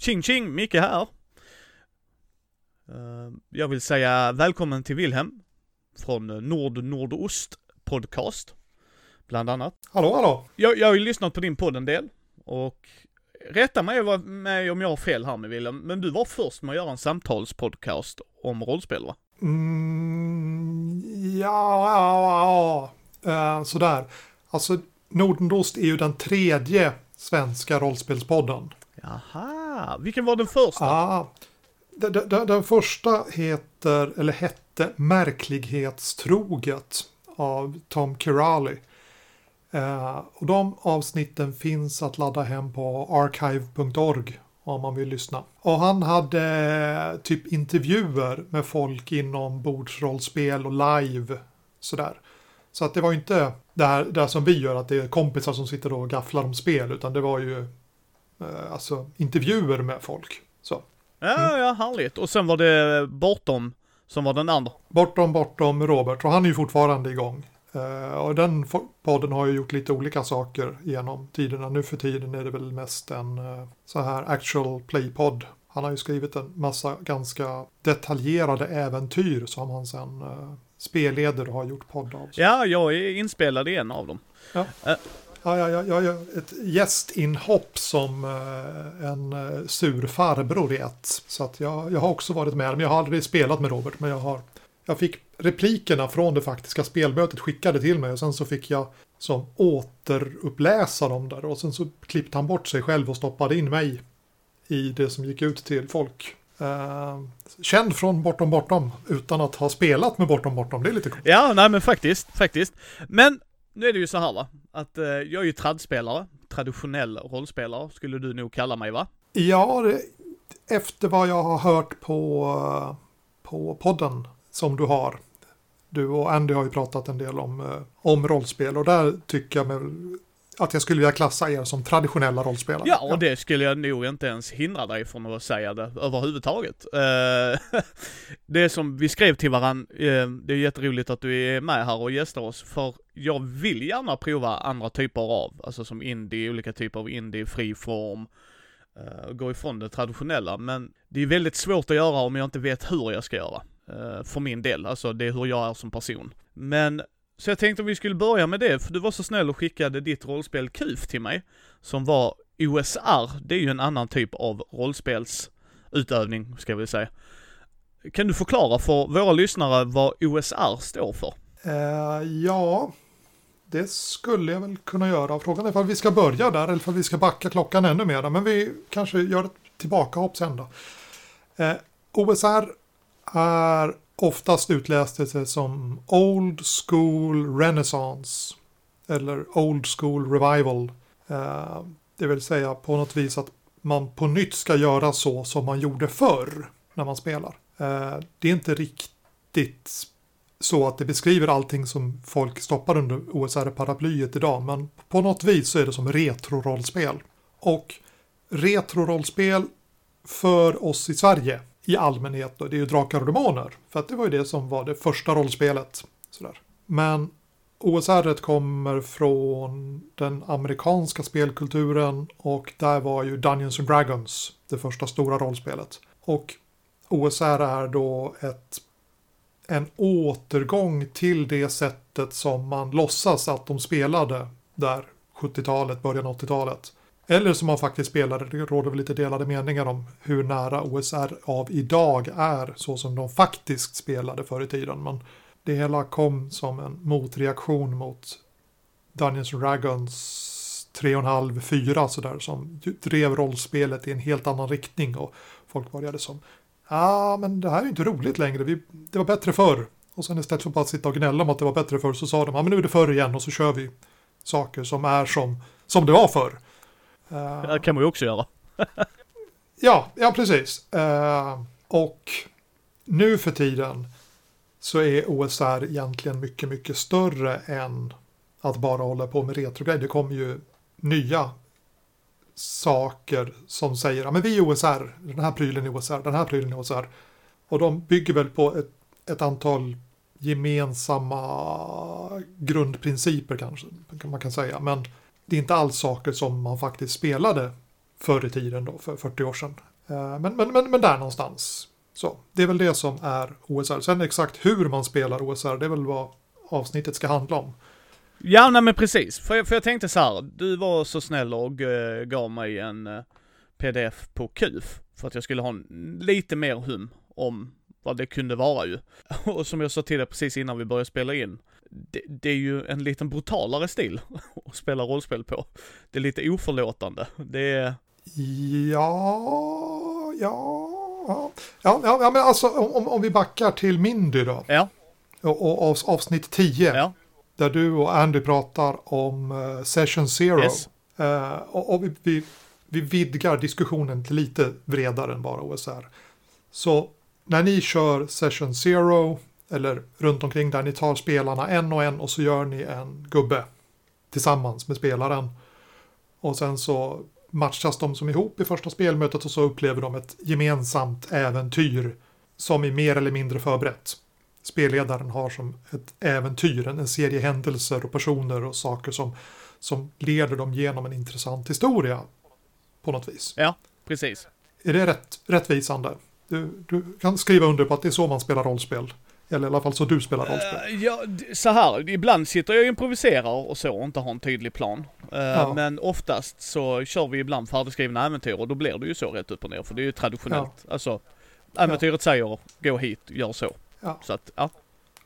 Tjing tjing, Micke här. Eh, Jag vill säga välkommen till Wilhelm från Nord Nordost podcast, bland annat. Hallå, hallå! Jag, jag har ju lyssnat på din podd en del och rätta mig, om jag har fel här med Wilhelm, men du var först med att göra en samtalspodcast om rollspel va? Mm, ja, ja, ja. Eh, sådär. Alltså, Nordendost är ju den tredje svenska rollspelspodden. Jaha, vilken var den första? Ah, den, den, den första heter, eller hette Märklighetstroget av Tom Kirali. Eh, och de avsnitten finns att ladda hem på archive.org om man vill lyssna. Och han hade eh, typ intervjuer med folk inom bordsrollspel och live. Sådär. Så att det var inte det här, det här som vi gör, att det är kompisar som sitter och gafflar om spel, utan det var ju alltså intervjuer med folk. Så. Ja, ja, härligt. Och sen var det Bortom som var den andra. Bortom, bortom Robert, och han är ju fortfarande igång. Eh, och den podden har ju gjort lite olika saker genom tiderna. Nu för tiden är det väl mest en eh, så här actual play-podd. Han har ju skrivit en massa ganska detaljerade äventyr som han sen eh, spelleder och har gjort podd av. Ja, jag är inspelad i en av dem. Ja, ja, jag, jag gör ett gästinhopp som eh, en eh, sur farbror i ett. Så att jag, jag har också varit med, men jag har aldrig spelat med Robert. Men jag har, jag fick replikerna från det faktiska spelmötet skickade till mig och sen så fick jag som återuppläsa dem där och sen så klippte han bort sig själv och stoppade in mig i det som gick ut till folk. Uh, känd från Bortom Bortom utan att ha spelat med Bortom Bortom, det är lite coolt. Ja, nej men faktiskt, faktiskt. Men nu är det ju så här va, att eh, jag är ju tradspelare, traditionell rollspelare skulle du nog kalla mig va? Ja, det, efter vad jag har hört på, eh, på podden som du har. Du och Andy har ju pratat en del om, eh, om rollspel och där tycker jag väl att jag skulle vilja klassa er som traditionella rollspelare. Ja, och det skulle jag nog inte ens hindra dig från att säga det överhuvudtaget. Eh, det som vi skrev till varann, eh, det är jätteroligt att du är med här och gästar oss, för jag vill gärna prova andra typer av, alltså som indie, olika typer av indie, fri form, eh, gå ifrån det traditionella, men det är väldigt svårt att göra om jag inte vet hur jag ska göra. För min del, alltså det är hur jag är som person. Men så jag tänkte om vi skulle börja med det, för du var så snäll och skickade ditt rollspel KUF till mig, som var OSR, det är ju en annan typ av rollspelsutövning, ska vi säga. Kan du förklara för våra lyssnare vad OSR står för? Uh, ja, det skulle jag väl kunna göra. Frågan är ifall vi ska börja där eller ifall vi ska backa klockan ännu mer. Men vi kanske gör ett tillbakahopp sen då. Eh, OSR är oftast utläst som Old School Renaissance eller Old School Revival. Eh, det vill säga på något vis att man på nytt ska göra så som man gjorde förr när man spelar. Eh, det är inte riktigt så att det beskriver allting som folk stoppar under OSR-paraplyet idag, men på något vis så är det som retro-rollspel. Och retro-rollspel för oss i Sverige i allmänhet då, det är ju Drakar och Demoner, för att det var ju det som var det första rollspelet. Sådär. Men OSR kommer från den amerikanska spelkulturen och där var ju Dungeons and Dragons det första stora rollspelet. Och OSR är då ett en återgång till det sättet som man låtsas att de spelade där 70-talet, början av 80-talet. Eller som man faktiskt spelade, det råder väl lite delade meningar om hur nära OSR av idag är så som de faktiskt spelade förr i tiden. Men det hela kom som en motreaktion mot Dungeons Dragons 3,5-4 sådär som drev rollspelet i en helt annan riktning och folk började som Ja, men det här är ju inte roligt längre. Vi, det var bättre förr. Och sen istället för att bara sitta och gnälla om att det var bättre förr så sa de, ja men nu är det förr igen och så kör vi saker som är som, som det var förr. Eh, Det kan man ju också göra. ja, ja precis. Eh, och nu för tiden så är OSR egentligen mycket, mycket större än att bara hålla på med retrogrejer. Det kommer ju nya saker som säger, men vi är OSR, den här prylen är OSR, den här prylen är OSR. Och de bygger väl på ett, ett antal gemensamma grundprinciper kanske, kan man kan säga. Men det är inte alls saker som man faktiskt spelade förr i tiden då, för 40 år sedan. Eh, men, men, men, men där någonstans. Så, det är väl det som är OSR. Sen exakt hur man spelar OSR, det är väl vad avsnittet ska handla om. Ja, nej men precis. För jag, för jag tänkte så här, du var så snäll och uh, gav mig en eh, uh, pdf på QF för att jag skulle ha en, lite mer hum om vad det kunde vara ju. Och som jag sa till dig precis innan vi började spela in, det, det, är ju en liten brutalare stil att spela rollspel på. Det är lite oförlåtande. Det är... Ja, ja, ja, ja, ja men alltså om, om vi backar till Mindy då. Ja. Och, och avsnitt 10. Ja. Där du och Andy pratar om uh, Session Zero. Yes. Uh, och, och vi, vi, vi vidgar diskussionen till lite bredare än bara OSR. Så när ni kör Session Zero eller runt omkring där ni tar spelarna en och en och så gör ni en gubbe tillsammans med spelaren. Och sen så matchas de som ihop i första spelmötet och så upplever de ett gemensamt äventyr som är mer eller mindre förberett. Spelledaren har som ett äventyr, en serie händelser och personer och saker som, som leder dem genom en intressant historia på något vis. Ja, precis. Är det rätt, rättvisande? Du, du kan skriva under på att det är så man spelar rollspel. Eller i alla fall så du spelar rollspel. Uh, ja, så här, ibland sitter jag och improviserar och så och inte har en tydlig plan. Uh, ja. Men oftast så kör vi ibland färdigskrivna äventyr och då blir det ju så rätt upp och ner. För det är ju traditionellt. Ja. Alltså, äventyret ja. säger gå hit, gör så. Ja. Så att, ja.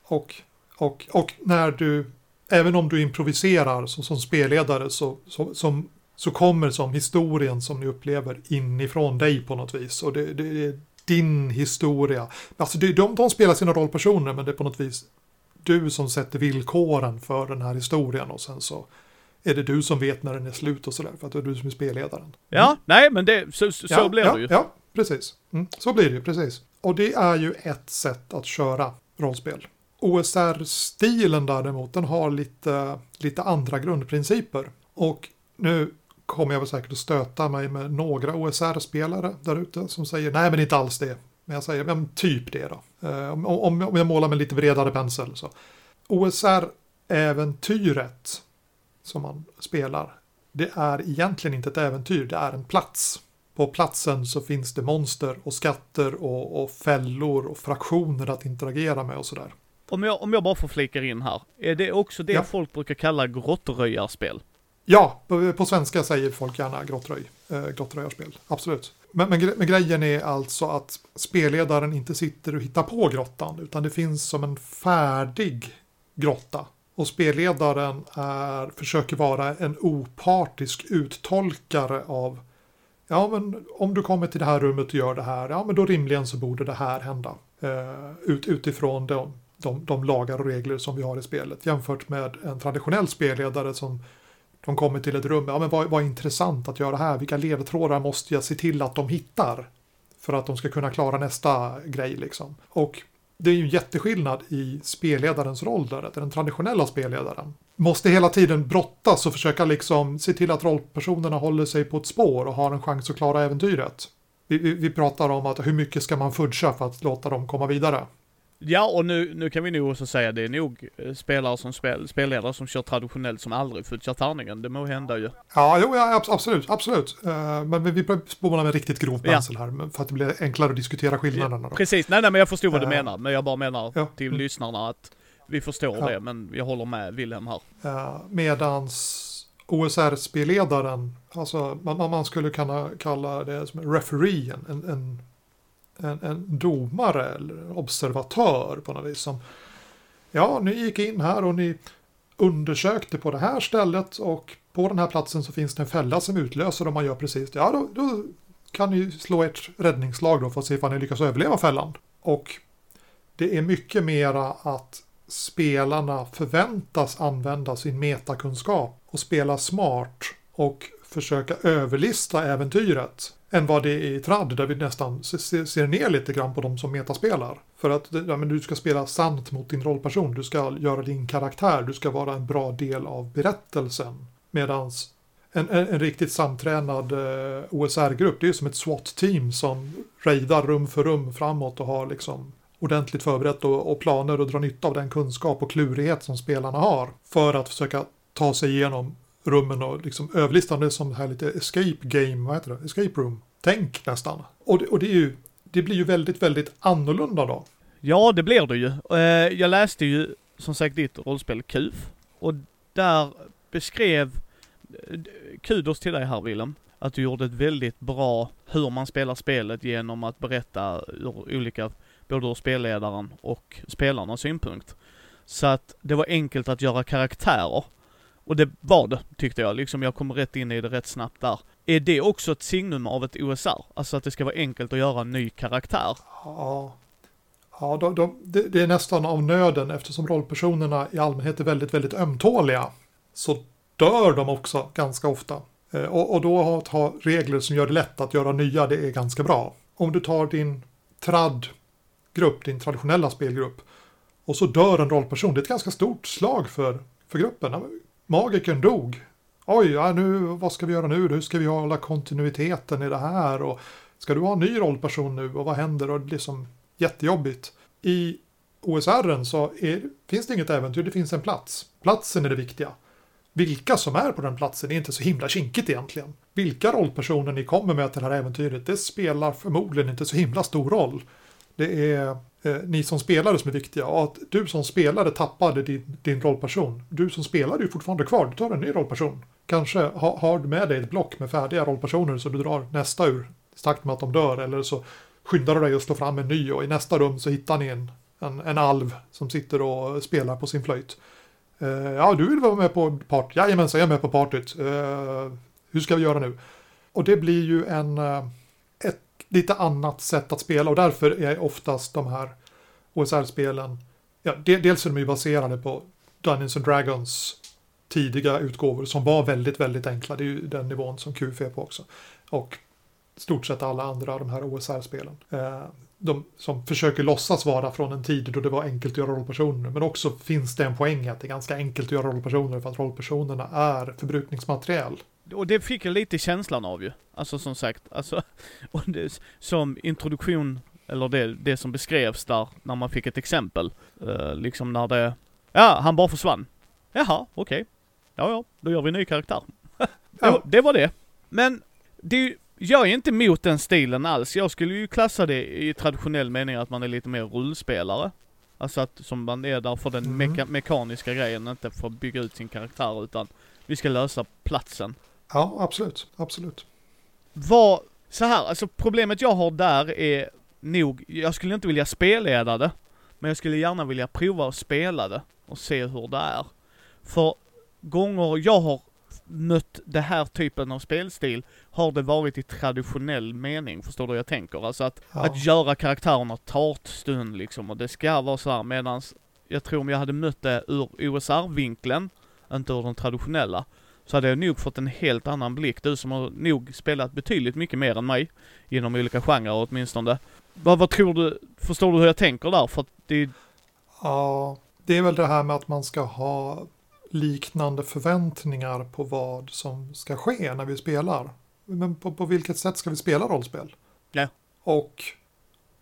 Och, och, och när du, även om du improviserar så, som spelledare så, så, som, så kommer som historien som ni upplever inifrån dig på något vis. Och det, det din historia. Alltså de, de, de spelar sina rollpersoner men det är på något vis du som sätter villkoren för den här historien och sen så är det du som vet när den är slut och sådär för att det är du som är spelledaren. Mm. Ja, nej men det, så, så ja, blir ja, det ju. Ja, precis. Mm, så blir det ju, precis. Och det är ju ett sätt att köra rollspel. OSR-stilen däremot, den har lite, lite andra grundprinciper. Och nu kommer jag väl säkert att stöta mig med några OSR-spelare där ute som säger nej men inte alls det. Men jag säger men typ det då. Eh, om, om, om jag målar med lite bredare pensel så. OSR-äventyret som man spelar, det är egentligen inte ett äventyr, det är en plats. På platsen så finns det monster och skatter och, och fällor och fraktioner att interagera med och sådär. Om jag, om jag bara får flika in här, är det också det ja. folk brukar kalla grottröjarspel? Ja, på svenska säger folk gärna grottröj, eh, grottröjarspel, absolut. Men, men, men, grejen är alltså att spelledaren inte sitter och hittar på grottan, utan det finns som en färdig grotta. Och spelledaren är, försöker vara en opartisk uttolkare av Ja, men om du kommer till det här rummet och gör det här, ja men då rimligen så borde det här hända. Eh, ut, utifrån de, de, de lagar och regler som vi har i spelet. Jämfört med en traditionell spelledare som de kommer till ett rum, ja men vad, vad intressant att göra här, vilka ledtrådar måste jag se till att de hittar? För att de ska kunna klara nästa grej liksom. Och det är ju en jätteskillnad i spelledarens roll där, den traditionella spelledaren måste hela tiden brottas och försöka liksom se till att rollpersonerna håller sig på ett spår och har en chans att klara äventyret. Vi, vi, vi pratar om att hur mycket ska man fudga för att låta dem komma vidare. Ja, och nu, nu kan vi nog också säga det är nog eh, spelare som spel, spelledare som kör traditionellt som aldrig fudgar tärningen. Det må hända ju. Ja, jo, ja, absolut, absolut. Uh, men vi spånar med riktigt grov pensel ja. här för att det blir enklare att diskutera skillnaderna. Ja, precis, nej, nej, men jag förstår vad du uh, menar. Men jag bara menar ja. till mm. lyssnarna att vi förstår ja. det, men jag håller med Wilhelm här. Medans OSR-spelledaren, alltså man, man skulle kunna kalla det som referee, en, en en, en domare eller observatör på något vis. Som, ja, ni gick in här och ni undersökte på det här stället och på den här platsen så finns det en fälla som utlöser om man gör precis det. Ja, då, då kan ni slå ert räddningsslag då för att se ifall ni lyckas överleva fällan. Och det är mycket mera att spelarna förväntas använda sin metakunskap och spela smart och försöka överlista äventyret än vad det är i trad där vi nästan ser ner lite grann på de som metaspelar. För att ja, men du ska spela sant mot din rollperson, du ska göra din karaktär, du ska vara en bra del av berättelsen. Medan en, en, en riktigt samtränad eh, OSR-grupp, det är som ett SWAT-team som raidar rum för rum framåt och har liksom ordentligt förberett och, och planer och drar nytta av den kunskap och klurighet som spelarna har för att försöka ta sig igenom rummen och liksom överlistan det är som här lite escape game, vad heter det? Escape room. Tänk nästan. Och det, och det är ju, det blir ju väldigt, väldigt annorlunda då. Ja, det blir det ju. Eh, jag läste ju som sagt ditt rollspel KUF och där beskrev, eh, kudos till dig här Willem, att du gjorde ett väldigt bra hur man spelar spelet genom att berätta ur olika, både ur spelledaren och spelarnas synpunkt. Så att det var enkelt att göra karaktärer. Och det var det, tyckte jag. Liksom jag kom rätt in i det rätt snabbt där. Är det också ett signum av ett OSR? Alltså att det ska vara enkelt att göra en ny karaktär? Ja, ja de, de, det, är nästan av nöden eftersom rollpersonerna i allmänhet är väldigt, väldigt ömtåliga. Så dör de också ganska ofta. Eh, och, och då att ha regler som gör det lätt att göra nya, det är ganska bra. Om du tar din trad-grupp, din traditionella spelgrupp, och så dör en rollperson, det är ett ganska stort slag för, för gruppen. Magikern dog. Oj, ja, nu, vad ska vi göra nu? Hur ska vi hålla kontinuiteten i det här? Och ska du ha en ny rollperson nu? Och vad händer? Och det blir som jättejobbigt. I OSR så är, finns det inget äventyr, det finns en plats. Platsen är det viktiga. Vilka som är på den platsen är inte så himla kinkigt egentligen. Vilka rollpersoner ni kommer med till det här äventyret, det spelar förmodligen inte så himla stor roll. Det är eh, ni som spelare som är viktiga och att du som spelare tappade din, din rollperson. Du som spelare är ju fortfarande kvar, du tar en ny rollperson. Kanske ha, har du med dig ett block med färdiga rollpersoner så du drar nästa ur i takt med att de dör eller så skyndar du dig att slå fram en ny och i nästa rum så hittar ni en, en, en alv som sitter och spelar på sin flöjt. Eh, ja, du vill vara med på partyt? Jajamensan, jag är med på partyt. Eh, hur ska vi göra nu? Och det blir ju en, eh, lite annat sätt att spela och därför är oftast de här OSR-spelen, ja, dels är de ju baserade på Dungeons and Dragons tidiga utgåvor som var väldigt, väldigt enkla. Det är ju den nivån som QF är på också. Och stort sett alla andra av de här OSR-spelen. Eh, de som försöker låtsas vara från en tid då det var enkelt att göra rollpersoner. Men också finns det en poäng att det är ganska enkelt att göra rollpersoner för att rollpersonerna är förbrukningsmaterial. Och det fick jag lite känslan av ju. Alltså som sagt, alltså, och det, som introduktion, eller det, det som beskrevs där, när man fick ett exempel. Uh, liksom när det, ja, han bara försvann. Jaha, okej. Okay. Ja, ja, då gör vi en ny karaktär. det, ja. det var det. Men det, jag är inte emot den stilen alls. Jag skulle ju klassa det i traditionell mening att man är lite mer rullspelare. Alltså att som man är där för den mm. meka mekaniska grejen, inte för att bygga ut sin karaktär utan vi ska lösa platsen. Ja, absolut, absolut. Vad, så här, alltså problemet jag har där är nog, jag skulle inte vilja spelleda det, men jag skulle gärna vilja prova att spela det och se hur det är. För gånger jag har mött det här typen av spelstil har det varit i traditionell mening, förstår du hur jag tänker? Alltså att, ja. att göra karaktärerna stund liksom och det ska vara så här medans jag tror om jag hade mött det ur OSR-vinkeln, inte ur den traditionella, så hade jag nog fått en helt annan blick. Du som har nog spelat betydligt mycket mer än mig, inom olika genrer åtminstone. Vad, vad tror du, förstår du hur jag tänker där? För att det... Ja, det är väl det här med att man ska ha liknande förväntningar på vad som ska ske när vi spelar. Men på, på vilket sätt ska vi spela rollspel? Ja. Och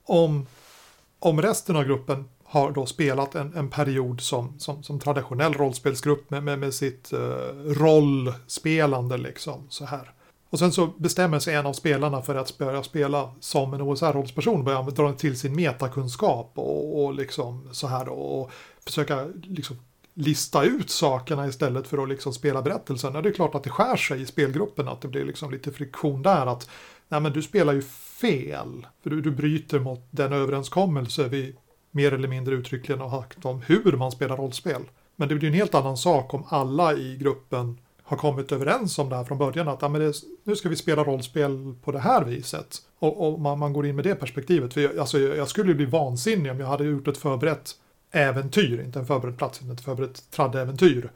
om, om resten av gruppen har då spelat en, en period som, som, som traditionell rollspelsgrupp med, med, med sitt uh, rollspelande liksom så här. Och sen så bestämmer sig en av spelarna för att börja spela som en OSR-rollsperson, börja dra till sin metakunskap och, och liksom så här då, och försöka liksom lista ut sakerna istället för att liksom spela berättelsen. Ja, det är klart att det skär sig i spelgruppen, att det blir liksom lite friktion där. att Nej, men du spelar ju fel, för du, du bryter mot den överenskommelse vi mer eller mindre uttryckligen har haft om hur man spelar rollspel. Men det blir en helt annan sak om alla i gruppen har kommit överens om det här från början. Att ja, men det, nu ska vi spela rollspel på det här viset. Och, och man, man, går in med det perspektivet. För jag, alltså, jag skulle bli vansinnig om jag hade gjort ett förberett äventyr, inte en förberedd plats, inte ett förberett traddäventyr.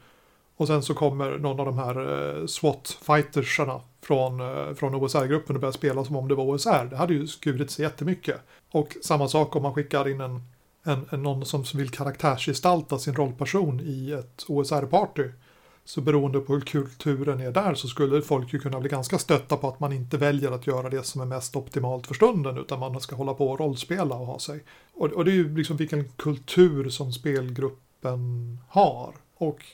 Och sen så kommer någon av de här eh, SWAT-fightersarna från, eh, från OSR-gruppen och börjar spela som om det var OSR. Det hade ju skurit sig jättemycket. Och samma sak om man skickar in en, en, en någon som vill karaktärsgestalta sin rollperson i ett OSR-party så beroende på hur kulturen är där så skulle folk ju kunna bli ganska stötta på att man inte väljer att göra det som är mest optimalt för stunden utan man ska hålla på och rollspela och ha sig. Och, och det är ju liksom vilken kultur som spelgruppen har. Och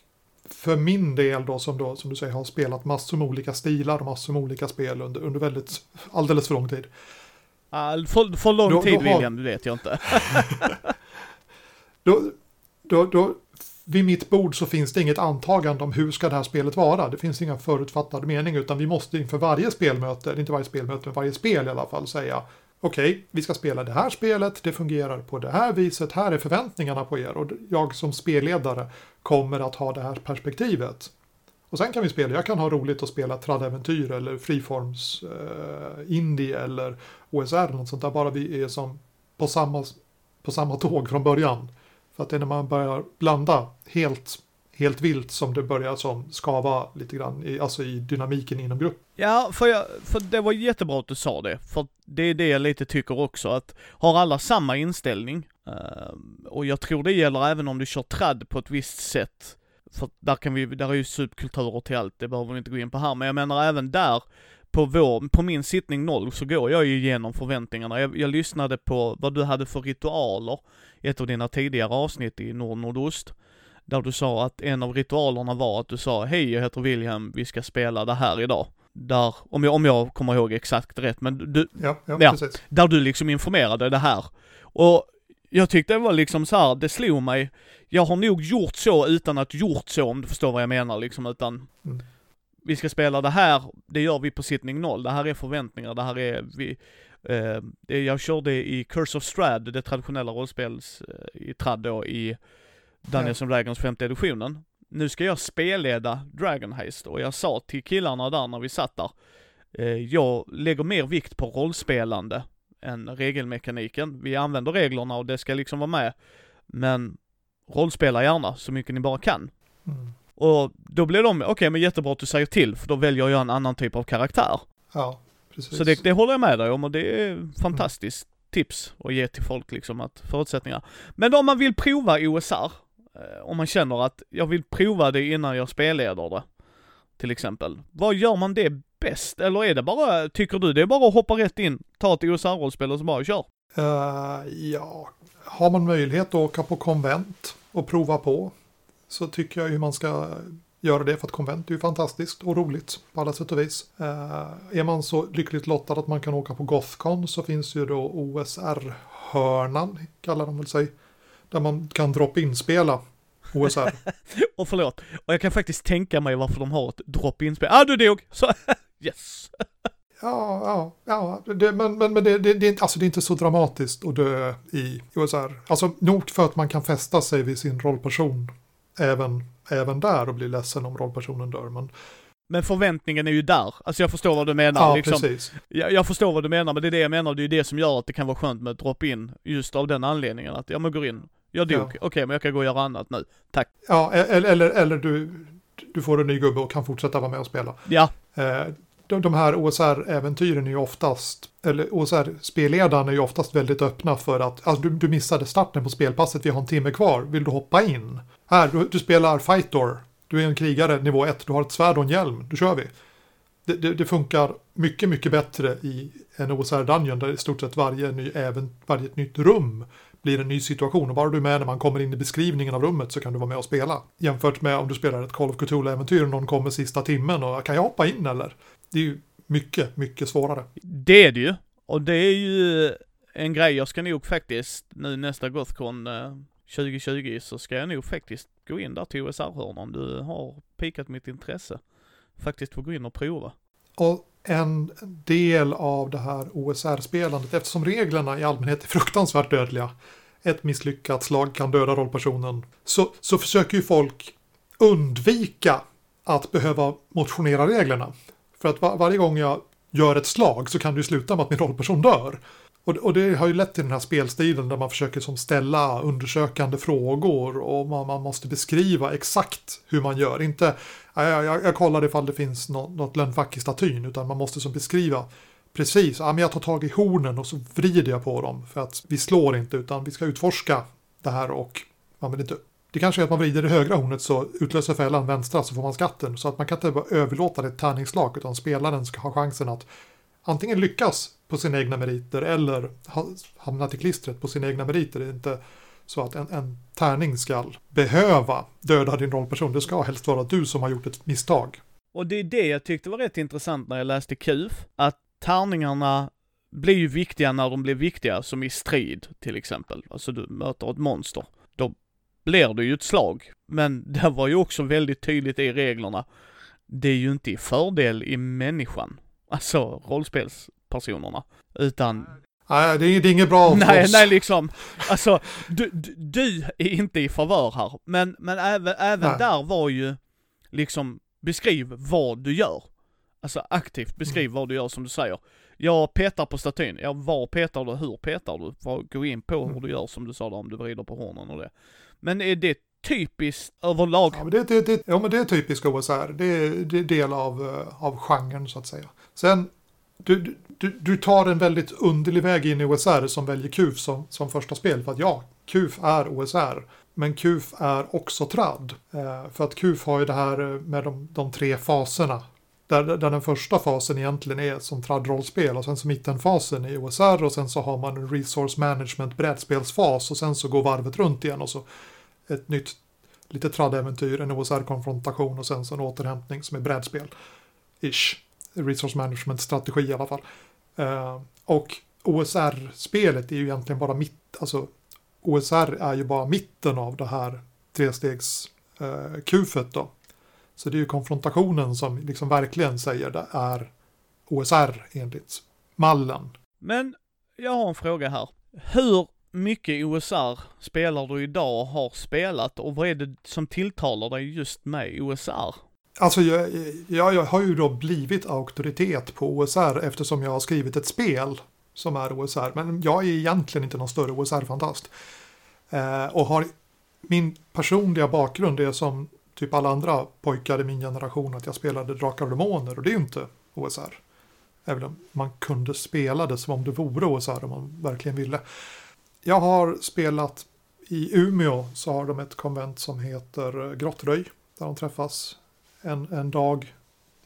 för min del då som, då, som du säger, har spelat massor med olika stilar och massor med olika spel under, under väldigt, alldeles för lång tid. Uh, för, för lång Då- tid då har- William, det vet jag inte. Då, då, då, vid mitt bord så finns det inget antagande om hur ska det här spelet vara. Det finns inga förutfattade mening utan vi måste inför varje spelmöte, eller inte varje spelmöte, men varje spel i alla fall säga okej, vi ska spela det här spelet, det fungerar på det här viset, här är förväntningarna på er och jag som spelledare kommer att ha det här perspektivet. Och sen kan vi spela, jag kan ha roligt att spela tradäventyr eller friforms eh, indie eller OSR eller något sånt där, bara vi är som på samma, på samma tåg från början. För att det är när man börjar blanda helt, helt vilt som det börjar som skava lite grann, i, alltså i dynamiken inom grupp. Ja, för, jag, för det var jättebra att du sa det. För det är det jag lite tycker också, att har alla samma inställning, eh, och jag tror det gäller även om du kör tradd på ett visst sätt, för där kan vi, där är ju subkulturer till allt, det behöver vi inte gå in på här, men jag menar även där, på vår, på min sittning noll så går jag ju igenom förväntningarna. Jag, jag lyssnade på vad du hade för ritualer i ett av dina tidigare avsnitt i Nord Nordost. Där du sa att en av ritualerna var att du sa hej jag heter William, vi ska spela det här idag. Där, om jag, om jag kommer ihåg exakt rätt, men du, Ja, ja, Ja. precis. där du liksom informerade det här. Och jag tyckte det var liksom så här, det slog mig, jag har nog gjort så utan att gjort så om du förstår vad jag menar liksom, utan Mm vi ska spela det här, det gör vi på sittning noll, det här är förväntningar, det här är vi, eh, jag körde i Curse of Strad, det traditionella rollspels, eh, i trad då i Dungeons and Dragons femte editionen. Nu ska jag spelleda Dragon Heist och jag sa till killarna där när vi satt där, eh, jag lägger mer vikt på rollspelande än regelmekaniken. Vi använder reglerna och det ska liksom vara med. Men rollspela gärna så mycket ni bara kan. Mm. Och då blir de, okej men jättebra att du säger till för då väljer jag en annan typ av karaktär. Ja, precis. Så det, det håller jag med dig om och det är fantastiskt tips att ge till folk liksom att förutsättningar. Men om man vill prova OSR, eh, om man känner att jag vill prova det innan jag spelleder det, till exempel. Vad gör man det bäst? Eller är det bara, tycker du det är bara att hoppa rätt in, ta ett OSR-rollspel och så bara kör? Eh, ja, har man möjlighet att åka på konvent och prova på så tycker jag ju man ska göra det för att konvent är ju fantastiskt och roligt på alla sätt och vis. Eh, är man så lyckligt lottad att man kan åka på Gothcon så finns ju då OSR-hörnan, kallar de väl sig, där man kan drop-in-spela OSR. Och förlåt, och jag kan faktiskt tänka mig varför de har ett drop-in-spel. Ah, du dog! Så, yes! Ja, ja, ja. Det, men, men, men det, det, det, är inte- alltså det är inte så dramatiskt att dö i OSR. Alltså nog för att man kan fästa sig vid sin rollperson även, även där och bli ledsen om rollpersonen dör. Men, Men förväntningen är ju där. Alltså jag förstår vad du menar. ja, liksom. precis. Jag, jag förstår vad du menar, men det är det jag menar. Det är ju det som gör att det kan vara skönt med drop-in. Just av den anledningen att, ja men går in. Jag dog. Ja. Okej, men jag kan gå och göra annat nu. Tack. Ja, eller, eller, eller du, du får en ny gubbe och kan fortsätta vara med och spela. Ja, Eh, de, de här OSR-äventyren är ju oftast, eller OSR-spelledaren är ju oftast väldigt öppna för att, alltså du, du missade starten på spelpasset, vi har en timme kvar, vill du hoppa in? Här, du, du spelar Fightor, du är en krigare nivå 1, du har ett svärd och en hjälm, då kör vi. Det, det, det funkar mycket, mycket bättre i en OSR-dungeon där i stort sett varje, ny, även, varje nytt rum blir en ny situation och bara du är med när man kommer in i beskrivningen av rummet så kan du vara med och spela. Jämfört med om du spelar ett Call of Cthulhu-äventyr och någon kommer sista timmen och kan jag hoppa in eller? Det är ju mycket, mycket svårare. det är det ju. Och det är ju en grej jag ska nog faktiskt, nu nästa Gothcon eh, 2020 så ska jag nog faktiskt gå in där till OSR-hörnan. Du har pikat mitt intresse. Faktiskt få gå in och prova. Och en del av det här OSR-spelandet, eftersom reglerna i allmänhet är fruktansvärt dödliga, ett misslyckat slag kan döda rollpersonen, så, så försöker ju folk undvika att behöva motionera reglerna. För att var, varje gång jag gör ett slag så kan det ju sluta med att min rollperson dör. Och, och det har ju lett till den här spelstilen där man försöker som ställa undersökande frågor och man, man måste beskriva exakt hur man gör. Inte, jag, jag, jag kollar ifall det finns något, något lönnfack i statyn, utan man måste som beskriva precis, ja, men jag tar tag i hornen och så vrider jag på dem för att vi slår inte utan vi ska utforska det här och man vill inte det kanske är att man vrider det högra hornet så utlöser fällan vänstra så får man skatten. Så att man kan inte bara överlåta det ett tärningsslag utan spelaren ska ha chansen att antingen lyckas på sina egna meriter eller hamna till klistret på sina egna meriter. Det är inte Så att en, en tärning ska behöva döda din rollperson. Det ska helst vara du som har gjort ett misstag. Och det är det jag tyckte var rätt intressant när jag läste KUF, att tärningarna blir ju viktiga när de blir viktiga, som i strid till exempel. Alltså du möter ett monster. Blir det ju ett slag. Men det var ju också väldigt tydligt i reglerna. Det är ju inte i fördel i människan. Alltså rollspelspersonerna. Utan Nej, det är, inget bra Nej, nej liksom. Alltså, du, du, du, är inte i favör här. Men, men även, även nej. där var ju liksom, beskriv vad du gör. Alltså aktivt beskriv mm. vad du gör som du säger. Jag petar på statyn. Ja, var petar du? Hur petar du? Gå in på mm. hur du gör som du sa då, om du vrider på hornen och det. Men är det typiskt överlag? Ja, men det, det, det, ja, men det är typiskt OSR. Det är, det är del av, eh, av genren så att säga. Sen, du, du, du tar en väldigt underlig väg in i OSR som väljer KUF som, som första spel. För att ja, KUF är OSR. Men KUF är också tradd. Eh, för att KUF har ju det här eh, med de, de tre faserna där, där den första fasen egentligen är som tradd-rollspel och sen så mittenfasen i OSR och sen så har man en resource management brädspelsfas och sen så går varvet runt igen och så ett nytt lite traddäventyr, en OSR-konfrontation och sen så en återhämtning som är brädspel. Ish. Resource management-strategi i alla fall. Uh, och OSR-spelet är ju egentligen bara mitt, alltså OSR är ju bara mitten av det här trestegs eh, uh, kufet då. Så det är ju konfrontationen som liksom verkligen säger det är OSR enligt mallen. Men jag har en fråga här. Hur mycket OSR spelar du idag och har spelat och vad är det som tilltalar dig just med OSR? Alltså jag, jag, jag har ju då blivit auktoritet på OSR eftersom jag har skrivit ett spel som är OSR. Men jag är egentligen inte någon större OSR-fantast. Eh, och har min personliga bakgrund är som typ alla andra pojkar i min generation att jag spelade Drakar och Demoner och det är ju inte OSR. Även om man kunde spela det som om det vore OSR om man verkligen ville. Jag har spelat i Umeå så har de ett konvent som heter eh, Grottröj. Där de träffas en, en dag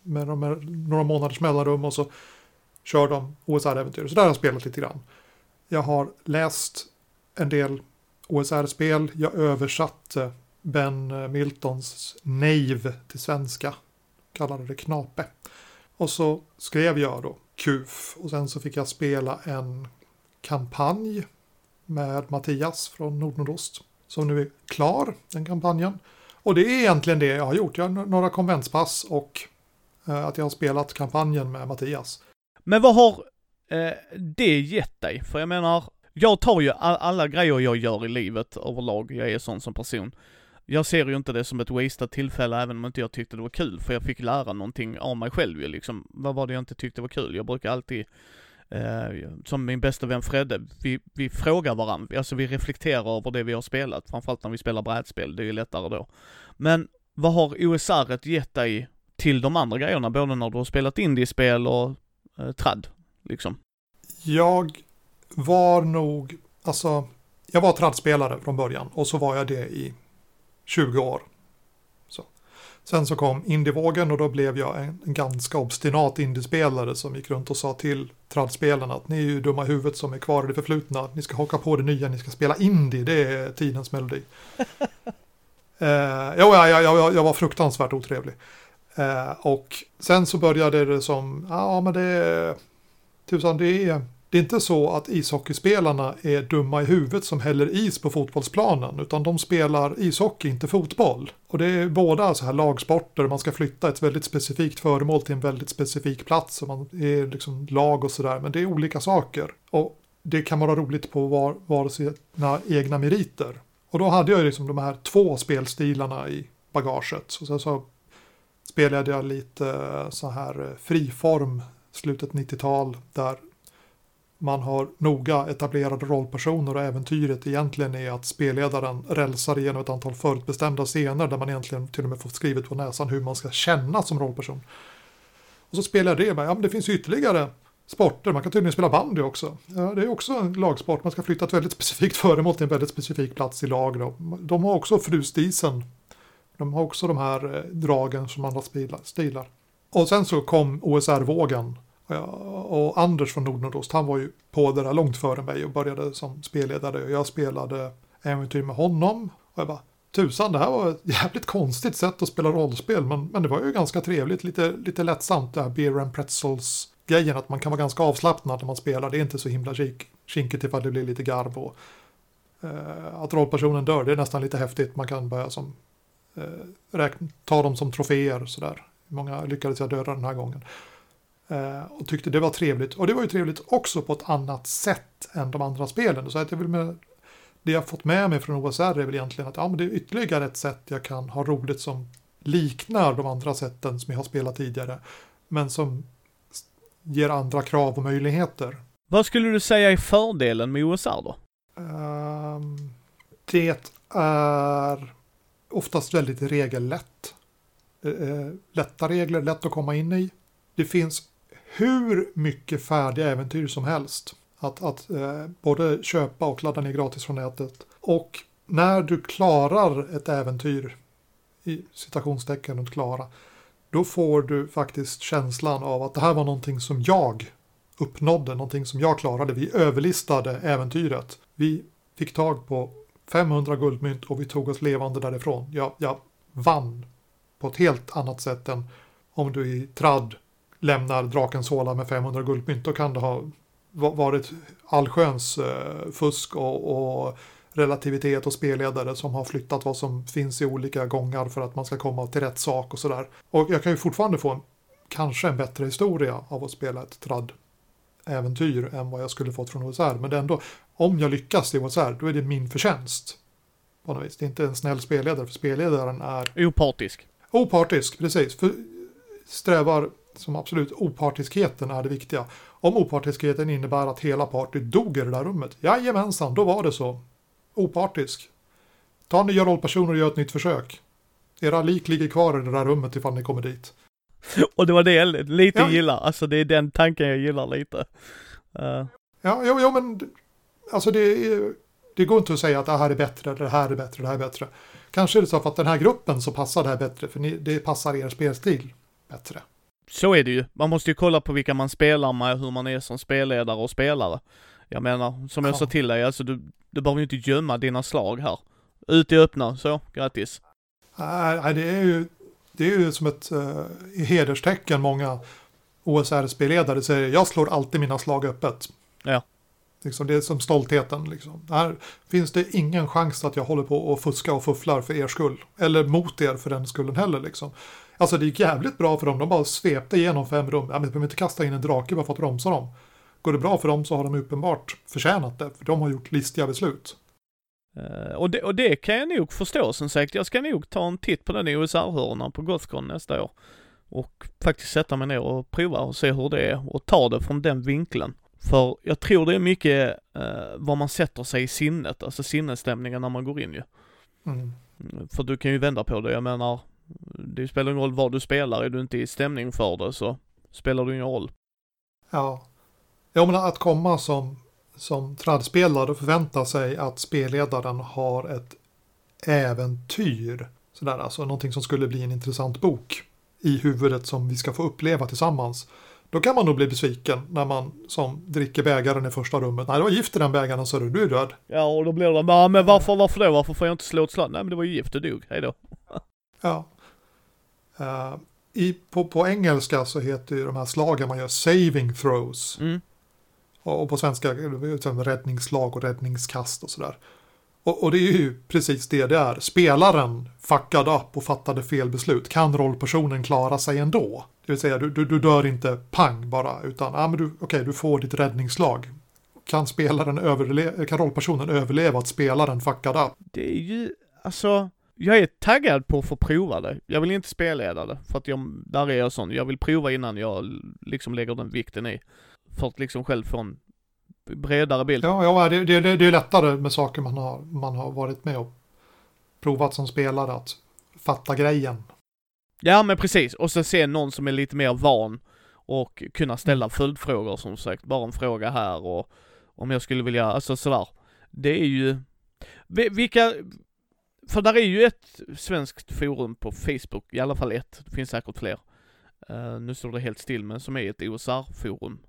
med, med några månaders mellanrum och så kör de OSR-äventyr. Så där har jag spelat lite grann. Jag har läst en del OSR-spel. Jag översatte Ben eh, Miltons Nave till svenska. Kallade det Knape. Och så skrev jag då KUF och sen så fick jag spela en kampanj med Mattias från Nordnordost som nu är klar, den kampanjen. Och det är egentligen det jag har gjort. Jag har några konventspass och eh, att jag har spelat kampanjen med Mattias. Men vad har eh, det gett dig? För jag menar, jag tar ju alla grejer jag gör i livet överlag, jag är sån som person jag ser ju inte det som ett wasted tillfälle även om inte jag tyckte det var kul, för jag fick lära någonting av mig själv ju liksom. Vad var det jag inte tyckte var kul? Jag brukar alltid, eh, som min bästa vän Fredde, vi, vi frågar varandra, alltså vi reflekterar över det vi har spelat, framförallt när vi spelar brädspel, det är ju lättare då. Men vad har OSR gett dig till de andra grejerna, både när du har spelat indiespel och eh, tradd, liksom? Jag var nog, alltså, jag var traddspelare från början och så var jag det i 20 år. Sen så kom indievågen och då blev jag en, en ganska obstinat indiespelare som gick runt och sa till traddspelarna att ni är ju dumma i huvudet som är kvar i det förflutna. Ni ska haka på det nya, ni ska spela indie, det är tidens melodi. eh, ja, jag, jag, jag var fruktansvärt otrevlig. Eh, och sen så började det som, ja men det, tusan det är det är inte så att ishockeyspelarna är dumma i huvudet som häller is på fotbollsplanen, utan de spelar ishockey, inte fotboll. Och det är båda så här lagsporter, man ska flytta ett väldigt specifikt föremål till en väldigt specifik plats, och man är liksom lag och sådär, men det är olika saker. Och det kan vara roligt på var, var sina egna meriter. Och då hade jag liksom de här två spelstilarna i bagaget. Så sen så spelade jag lite eh, så här eh, friform slutet 90-tal där man har noga etablerade rollpersoner och äventyret egentligen är att spelledaren rälsar igenom ett antal förutbestämda scener där man egentligen till och med får skrivet på näsan hur man ska känna som rollperson. Och så spelar jag det med, ja men det finns ytterligare sporter, man kan tydligen spela bandy också. Ja, det är också en lagsport, man ska flytta ett väldigt specifikt föremål till en väldigt specifik plats i lag. Då. De har också frustisen. De har också de här eh, dragen som andra stilar. Och sen så kom OSR-vågen och Anders från Nordnordost, han var ju på det där långt före mig och började som spelledare. Jag spelade äventyr med honom. Och jag bara, tusan det här var ett jävligt konstigt sätt att spela rollspel men, men det var ju ganska trevligt, lite, lite lättsamt det här beer and pretzels grejen att man kan vara ganska avslappnad när man spelar, det är inte så himla kinkigt ifall det blir lite garv och eh, att rollpersonen dör, det är nästan lite häftigt, man kan börja som eh, räkna, ta dem som troféer sådär. Hur många lyckades jag döda den här gången? Uh, och tyckte det var trevligt. Och det var ju trevligt också på ett annat sätt än de andra spelen. Så att jag vill med, det jag fått med mig från OSR är väl egentligen att ja, men det är ytterligare ett sätt jag kan ha roligt som liknar de andra sätten som jag har spelat tidigare. Men som ger andra krav och möjligheter. Vad skulle du säga är fördelen med OSR då? Um, det är oftast väldigt regellätt. Lätta regler, lätt att komma in i. Det finns hur mycket färdiga äventyr som helst att, att eh, både köpa och ladda ner gratis från nätet. Och när du klarar ett äventyr, i citationstecken runt klara, då får du faktiskt känslan av att det här var någonting som jag uppnådde, någonting som jag klarade. Vi överlistade äventyret. Vi fick tag på 500 guldmynt och vi tog oss levande därifrån. Jag, jag vann på ett helt annat sätt än om du i tradd lämnar drakens håla med 500 guldmynt. Då kan det ha varit allsköns eh, fusk och, och, relativitet och spelledare som har flyttat vad som finns i olika gångar för att man ska komma till rätt sak och sådär. Och jag kan ju fortfarande få en, kanske en bättre historia av att spela ett tradd äventyr än vad jag skulle fått från OSR. Men det ändå, om jag lyckas i OSR, då är det min förtjänst. På något vis. Det är inte en snäll spelledare, för spelledaren är... Opartisk. Opartisk, precis. För strävar som absolut opartiskheten är det viktiga. Om opartiskheten innebär att hela partyt dog i det där rummet, jajamensan, då var det så. Opartisk. Ta nya rollpersoner och gör ett nytt försök. Era lik ligger kvar i det där rummet ifall ni kommer dit. Och det var det jag lite ja. gillar, alltså det är den tanken jag gillar lite. Uh. Ja, jo, jo, men alltså det, det går inte att säga att det här är bättre, det här är bättre, det här är bättre. Kanske är det så för att den här gruppen så passar det här bättre, för ni, det passar er spelstil bättre. Så är det ju. Man måste ju kolla på vilka man spelar med, hur man är som spelledare och spelare. Jag menar, som jag ja. sa till dig, alltså du, du behöver ju inte gömma dina slag här. Ut i öppna, så, grattis. Nej, det är ju, det är ju som ett uh, hederstecken många OSR-spelledare säger, jag slår alltid mina slag öppet. Ja. Liksom, det är som stoltheten. Liksom. Här finns det ingen chans att jag håller på och fuska och fufflar för er skull. Eller mot er för den skullen heller. Liksom. Alltså det gick jävligt bra för dem. De bara svepte igenom fem rum. Ja, men de behöver inte kasta in en drake bara för att bromsa dem. Går det bra för dem så har de uppenbart förtjänat det. För de har gjort listiga beslut. Uh, och, det, och det kan jag nog förstå som sagt. Jag ska nog ta en titt på den OSR-hörnan på Gothcon nästa år. Och faktiskt sätta mig ner och prova och se hur det är och ta det från den vinkeln. För jag tror det är mycket uh, vad man sätter sig i sinnet, alltså sinnesstämningen när man går in ju. Mm. För du kan ju vända på det, jag menar, det spelar ingen roll vad du spelar, är du inte i stämning för det så spelar det ingen roll. Ja. Ja men att komma som, som tradspelare och förvänta sig att spelledaren har ett äventyr. Sådär, alltså någonting som skulle bli en intressant bok i huvudet som vi ska få uppleva tillsammans. Då kan man nog bli besviken när man som dricker bägaren i första rummet. Nej, det var gift i den bägaren så du, du är död. Ja, och då blir det, men varför, varför då? Varför får jag inte slå ett slag? Nej, men det var ju gift, du dog, hejdå. ja. Uh, i, på, på engelska så heter ju de här slagen man gör saving throws. Mm. Och, och, på svenska räddningsslag och räddningskast och sådär. Och, och, det är ju precis det det är. Spelaren fuckade upp och fattade fel beslut. Kan rollpersonen klara sig ändå? Det vill säga, du, du, du dör inte pang bara, utan ah, men du, okay, du får ditt räddningsslag. Kan, spelaren överleva, kan rollpersonen överleva att spelaren fuckade upp? Det är ju, alltså, jag är taggad på att få prova det. Jag vill inte spelleda det, för att jag, där är jag sån. Jag vill prova innan jag liksom lägger den vikten i. För att liksom själv få en bredare bild. Ja, ja det, det, det är lättare med saker man har, man har varit med och provat som spelare att fatta grejen. Ja, men precis. Och så se någon som är lite mer van och kunna ställa mm. följdfrågor som sagt. Bara en fråga här och om jag skulle vilja, alltså sådär. Det är ju, vilka, för där är ju ett svenskt forum på Facebook, i alla fall ett, det finns säkert fler. Uh, nu står det helt still, men som är ett OSR-forum.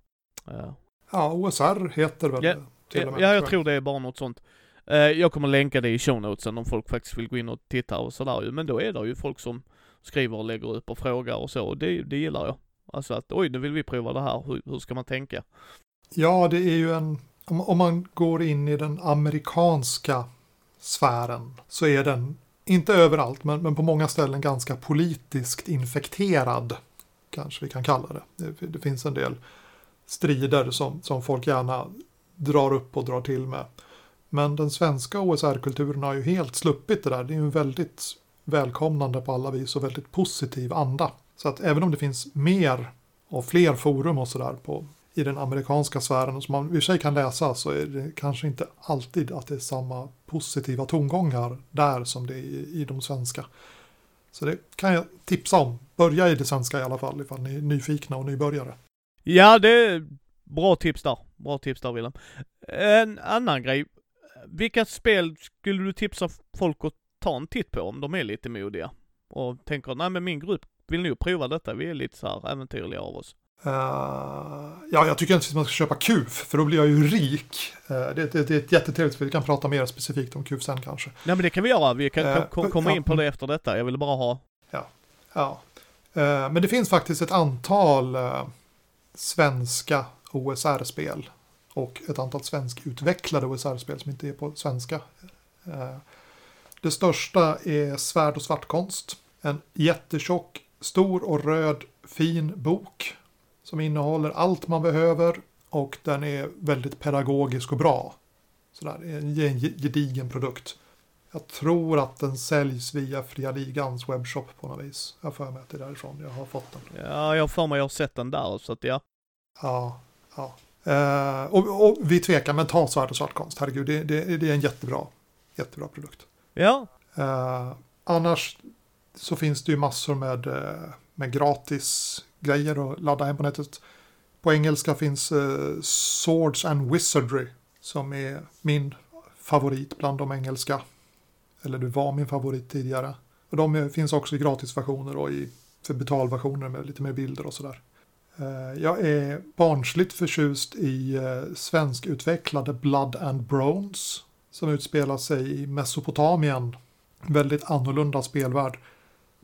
Uh. Ja, OSR heter väl ja, till och med. Ja, jag tror det är bara något sånt. Eh, jag kommer länka det i show notesen om folk faktiskt vill gå in och titta och sådär ju. Men då är det ju folk som skriver och lägger upp och frågar och så. Och det, det gillar jag. Alltså att oj, nu vill vi prova det här. Hur, hur ska man tänka? Ja, det är ju en... Om, om man går in i den amerikanska sfären så är den, inte överallt, men, men på många ställen ganska politiskt infekterad. Kanske vi kan kalla det. Det, det finns en del strider som, som folk gärna drar upp och drar till med. Men den svenska OSR-kulturen har ju helt sluppit det där. Det är ju väldigt välkomnande på alla vis och väldigt positiv anda. Så att även om det finns mer och fler forum och sådär i den amerikanska sfären som man i och för sig kan läsa så är det kanske inte alltid att det är samma positiva tongångar där som det är i, i de svenska. Så det kan jag tipsa om. Börja i det svenska i alla fall ifall ni är nyfikna och nybörjare. Ja, det är bra tips där. Bra tips där Willem. En annan grej. Vilka spel skulle du tipsa folk att ta en titt på om de är lite modiga? Och tänker, nej men min grupp vill nog prova detta, vi är lite så här äventyrliga av oss. Uh, ja, jag tycker inte att man ska köpa KUF, för då blir jag ju rik. Uh, det, det, det, är ett jättetrevligt spel, vi kan prata mer specifikt om KUF sen kanske. Nej men det kan vi göra, vi kan uh, komma in på det efter detta, jag vill bara ha... Ja, ja. men det finns faktiskt ett antal svenska OSR-spel och ett antal svenskutvecklade OSR-spel som inte är på svenska. Det största är Svärd och svartkonst. En jättetjock, stor och röd fin bok som innehåller allt man behöver och den är väldigt pedagogisk och bra. Sådär, det är en gedigen produkt. Jag tror att den säljs via Fria Ligans webbshop på något vis. Jag för mig att det är därifrån jag har fått den. Ja, jag får mig jag har sett den där, så att ja. Ja, ja. Uh, och, och, vi tvekar, men ta svart och svartkonst. Herregud, det, det, det, är en jättebra, jättebra produkt. Ja. Uh, annars så finns det ju massor med, uh, med gratis grejer att ladda hem på nätet. På engelska finns eh, Swords and Wizardry som är min favorit bland de engelska. Eller det var min favorit tidigare. Och de eh, finns också i gratisversioner och i för betalversioner med lite mer bilder och sådär. Eh, jag är barnsligt förtjust i eh, svenskutvecklade Blood and Bones som utspelar sig i Mesopotamien. Väldigt annorlunda spelvärld.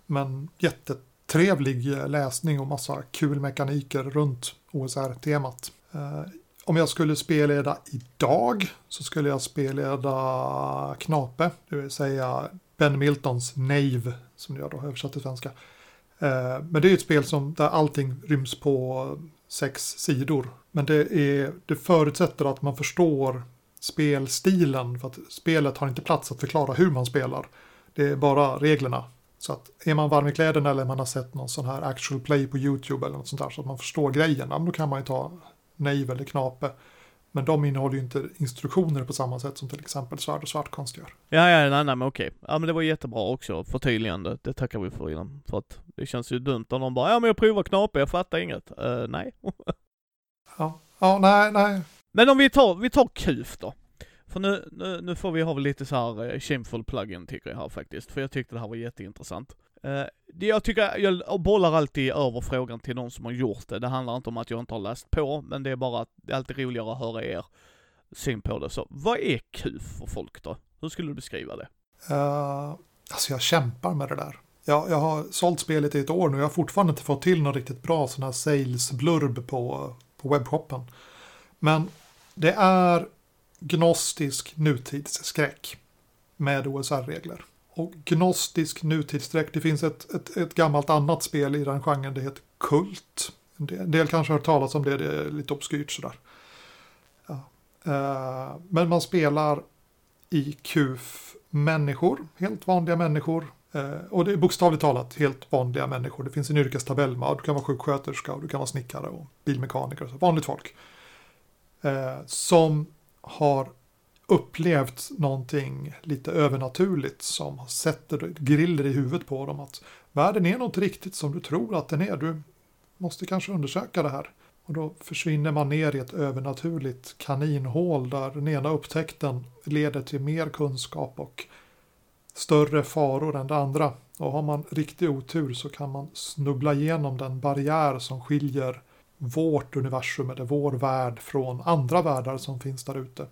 Men jättetrevlig trevlig läsning och massa kul mekaniker runt OSR-temat. Eh, om jag skulle spelleda idag så skulle jag spelleda Knape, det vill säga Ben Miltons Nave, som jag då har översatt till svenska. Eh, men det är ett spel som, där allting ryms på sex sidor. Men det, är, det förutsätter att man förstår spelstilen. För att spelet har inte plats att förklara hur man spelar. Det är bara reglerna. Så att är man varm i kläderna eller man har sett någon sån här actual play på YouTube eller något sånt där så att man förstår grejerna, då kan man ju ta Nave eller Knape. Men de innehåller ju inte instruktioner på samma sätt som till exempel svärd och svartkonst gör. Ja, ja, nej, nej, men okej. Ja, men det var jättebra också, förtydligande. Det tackar vi för innan. För att det känns ju dumt om någon bara, ja men jag provar knape, jag fattar inget. Uh, nej. ja, ja, nej, nej. Men om vi tar, vi tar KUF då. För nu, nu, nu får vi ha lite så här eh, shameful plugin tycker jag här faktiskt. För jag tyckte det här var jätteintressant. Uh, det jag tycker, jag bollar alltid över frågan till någon som har gjort det. Det handlar inte om att jag inte har läst på, men det är bara att det är alltid roligare att höra er syn på det. Så vad är KUF för folk då? Hur skulle du beskriva det? Uh, alltså jag kämpar med det där. Jag, jag har sålt spelet i ett år nu. Jag har fortfarande inte fått till någon riktigt bra sån här sales-blurb på, på webbshoppen. Men det är gnostisk nutidsskräck med OSR-regler. Och gnostisk nutidsskräck, det finns ett, ett, ett, gammalt annat spel i den genren, det heter Kult. En del, en del kanske har hört talas om det, det är lite obskyrt sådär. Ja. Eh, men man spelar i KUF människor, helt vanliga människor. Eh, och det är bokstavligt talat helt vanliga människor. Det finns en yrkestabell, med, du kan vara sjuksköterska, och du kan vara snickare och bilmekaniker, så vanligt folk. Eh, som har upplevt någonting lite övernaturligt som sätter griller i huvudet på dem att världen är något riktigt som du tror att den är. Du måste kanske undersöka det här. Och då försvinner man ner i ett övernaturligt kaninhål där den ena upptäckten leder till mer kunskap och större faror än det andra. Och har man riktig otur så kan man snubbla igenom den barriär som skiljer vårt universum eller vår värld från andra världar som finns där ute.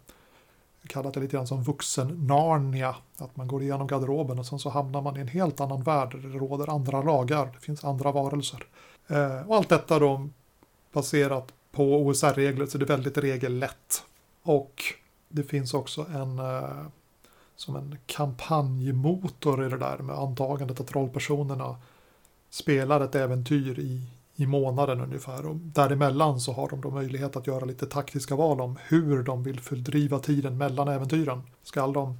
Jag kallar det lite grann som vuxen-Narnia. Att man går igenom garderoben och sen så hamnar man i en helt annan värld där det råder andra lagar. Det finns andra varelser. Eh, och allt detta då baserat på OSR-regler så det är väldigt regellätt. Och det finns också en eh, som en kampanjmotor i det där med antagandet att rollpersonerna spelar ett äventyr i, i månaden ungefär. Och däremellan så har de då möjlighet att göra lite taktiska val om hur de vill fördriva tiden mellan äventyren. Ska de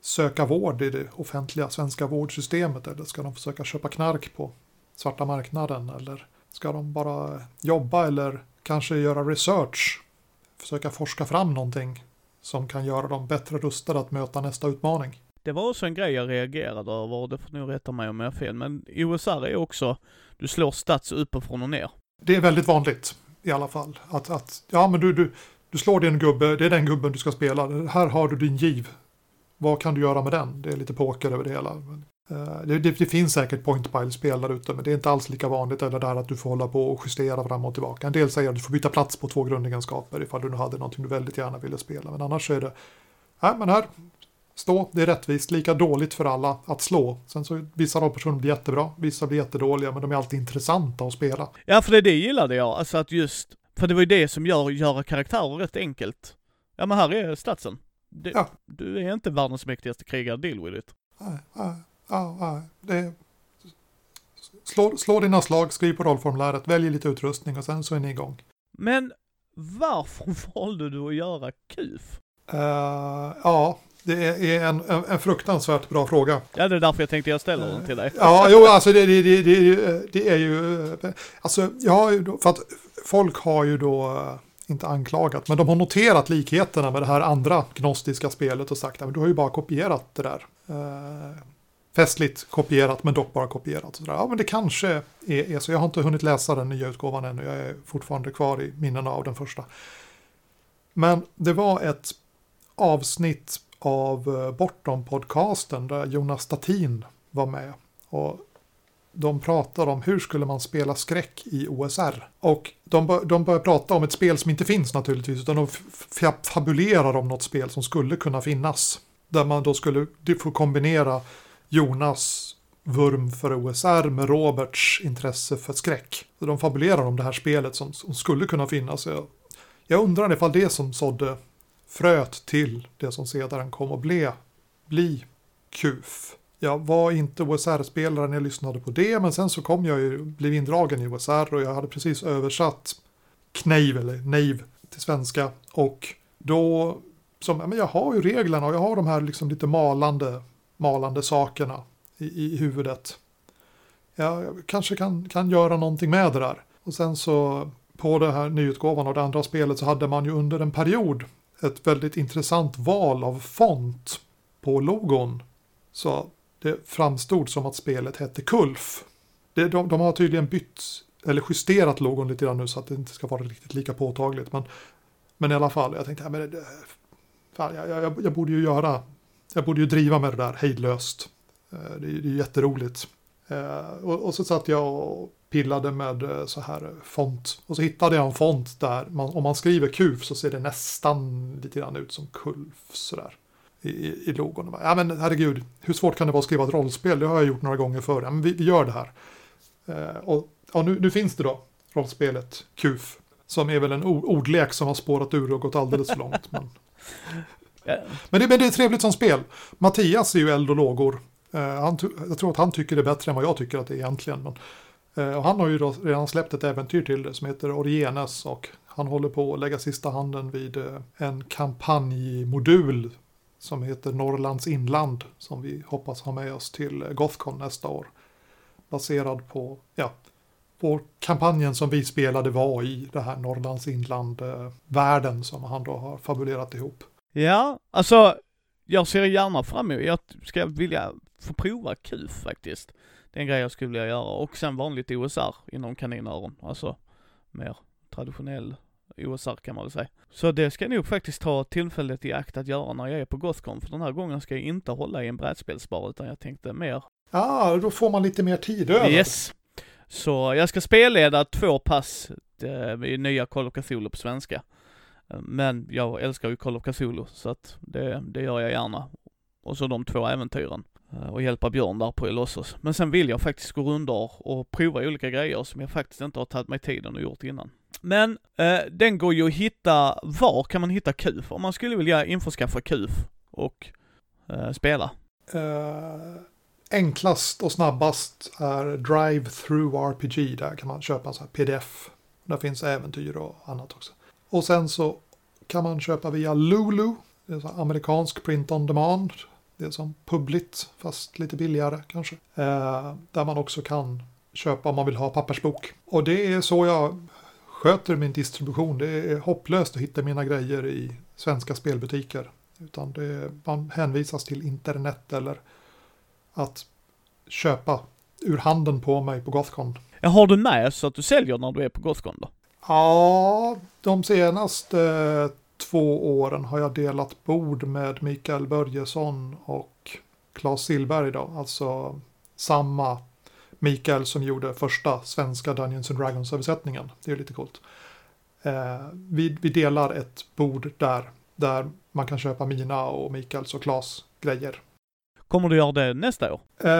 söka vård i det offentliga svenska vårdsystemet eller ska de försöka köpa knark på svarta marknaden eller ska de bara jobba eller kanske göra research, försöka forska fram någonting som kan göra dem bättre rustade att möta nästa utmaning. Det var också en grej jag reagerade över, och det får nog rätta mig om jag har fel, men OSR är också, du slår stats uppifrån och ner. Det är väldigt vanligt i alla fall. Att, att ja men du, du, du slår din gubbe, det är den gubben du ska spela. Här har du din giv. Vad kan du göra med den? Det är lite poker över det hela. Eh, det, det, det, finns säkert point pile-spel där ute, men det är inte alls lika vanligt. Eller där att du får hålla på och justera fram och tillbaka. En del säger att du får byta plats på två grundegenskaper ifall du nu hade någonting du väldigt gärna ville spela. Men annars är det, nej men här, stå, det är rättvist, lika dåligt för alla att slå. Sen så vissa rollpersoner blir jättebra, vissa blir jättedåliga, men de är alltid intressanta att spela. Ja, för det, det gillade jag, alltså att just, för det var ju det som gör, göra karaktärer rätt enkelt. Ja men här är statsen. Det, ja. Du är inte världens mäktigaste krigare, deal with it. Nej, nej ja, ja, det slå, slå dina slag, skriv på rollformuläret, välj lite utrustning och sen så är ni igång. Men varför valde du att göra KUF? Uh, ja, det är en, en, en, fruktansvärt bra fråga. Ja, det är därför jag tänkte jag ställer den till dig. Ja, jo, alltså det, det, det, det, det är ju, alltså, ja, för att folk har ju då inte anklagat, men de har noterat likheterna med det här andra gnostiska spelet och sagt att du har ju bara kopierat det där. Uh, festligt kopierat men dock bara kopierat. Så ja, men det kanske är, är, så. Jag har inte hunnit läsa den nya utgåvan ännu. Jag är fortfarande kvar i minnena av den första. Men det var ett avsnitt av eh, Bortom-podcasten där Jonas Statin var med. Och de pratar om hur skulle man spela skräck i OSR. Och de, de börjar prata om ett spel som inte finns naturligtvis, utan de fabulerar om något spel som skulle kunna finnas. Där man då skulle få kombinera Jonas vurm för OSR med Roberts intresse för skräck. Så de fabulerar om det här spelet som, som skulle kunna finnas. Jag, jag undrar ifall det som sådde fröet till det som sedan kom att bli, bli KUF. Jag var inte OSR-spelare när jag lyssnade på det, men sen så kom jag ju, blev indragen i OSR och jag hade precis översatt Kneiv, eller Nave, till svenska. Och då, som, men jag har ju reglerna och jag har de här liksom lite malande malande sakerna i, i huvudet. Jag kanske kan, kan göra någonting med det där. Och sen så på det här nyutgåvan av det andra spelet så hade man ju under en period ett väldigt intressant val av font på logon. Så det framstod som att spelet hette Kulf. Det, de, de har tydligen bytt eller justerat logon lite grann nu så att det inte ska vara riktigt lika påtagligt. Men, men i alla fall, jag tänkte, ja, men det, fan, jag, jag, jag borde ju göra jag borde ju driva med det där hejdlöst. Eh, det är ju jätteroligt. Eh, och, och, så satt jag och pillade med eh, så här font. Och så hittade jag en font där man, om man skriver kuf så ser det nästan lite grann ut som kulf sådär. I, i logon. Ja men herregud, hur svårt kan det vara att skriva ett rollspel? Det har jag gjort några gånger förr. Ja, men vi, vi gör det här. och ja, nu, nu finns det då, rollspelet KUF. Som är väl en ordlek som har spårat ur och gått alldeles för långt. Men... Men, det, men det är trevligt som spel. Mattias är ju eld och lågor. Uh, han, jag tror att han tycker det är bättre än vad jag tycker att det är egentligen. Men, Eh, och han har ju redan släppt ett äventyr till det som heter Orienes och han håller på att lägga sista handen vid eh, en kampanjmodul som heter Norrlands inland som vi hoppas ha med oss till eh, Gothcon nästa år. Baserad på, ja, på kampanjen som vi spelade var i det här Norrlands inland-världen som han då har fabulerat ihop. Ja, alltså jag ser gärna fram emot, jag ska vilja få prova KUF faktiskt. Det är en grej jag skulle vilja göra. Och sen vanligt OSR inom kaninöron, alltså mer traditionell OSR kan man väl säga. Så det ska jag nog faktiskt ta tillfället i akt att göra när jag är på Gothcon, för den här gången ska jag inte hålla i en brädspelsbar, utan jag tänkte mer... Ja, ah, då får man lite mer tid över. Yes. Så jag ska spelleda två pass, eh, nya Call of Cthulhu på svenska. Men jag älskar ju Call of Cthulhu, så att det, det gör jag gärna. Och så de två äventyren. Eh, och hjälpa Björn där på Elossos. Men sen vill jag faktiskt gå rundor och prova olika grejer som jag faktiskt inte har tagit mig tiden och gjort innan. Men eh, den går ju att hitta, var kan man hitta KUF? Om man skulle vilja införskaffa KUF och eh, spela. Eh, enklast och snabbast är Drive Through RPG. Där kan man köpa en sån här pdf. Där finns äventyr och annat också. Och sen så kan man köpa via Lulu. Det är så amerikansk print on demand. Det är som Publit fast lite billigare kanske. Eh, där man också kan köpa om man vill ha pappersbok. Och det är så jag sköter min distribution. Det är hopplöst att hitta mina grejer i svenska spelbutiker. Utan det, man hänvisas till internet eller att köpa ur handen på mig på Gothcon. Ja, har du med så att du säljer när du är på Gothcon då? Ja, de senaste två åren har jag delat bord med Mikael Börjesson och Claes Silberg då, alltså samma Mikael som gjorde första svenska Dungeons and Dragons översättningen. Det är lite coolt. Eh, vi, vi delar ett bord där, där man kan köpa mina och Mikaels och Claes grejer. Kommer du göra det nästa år? Eh,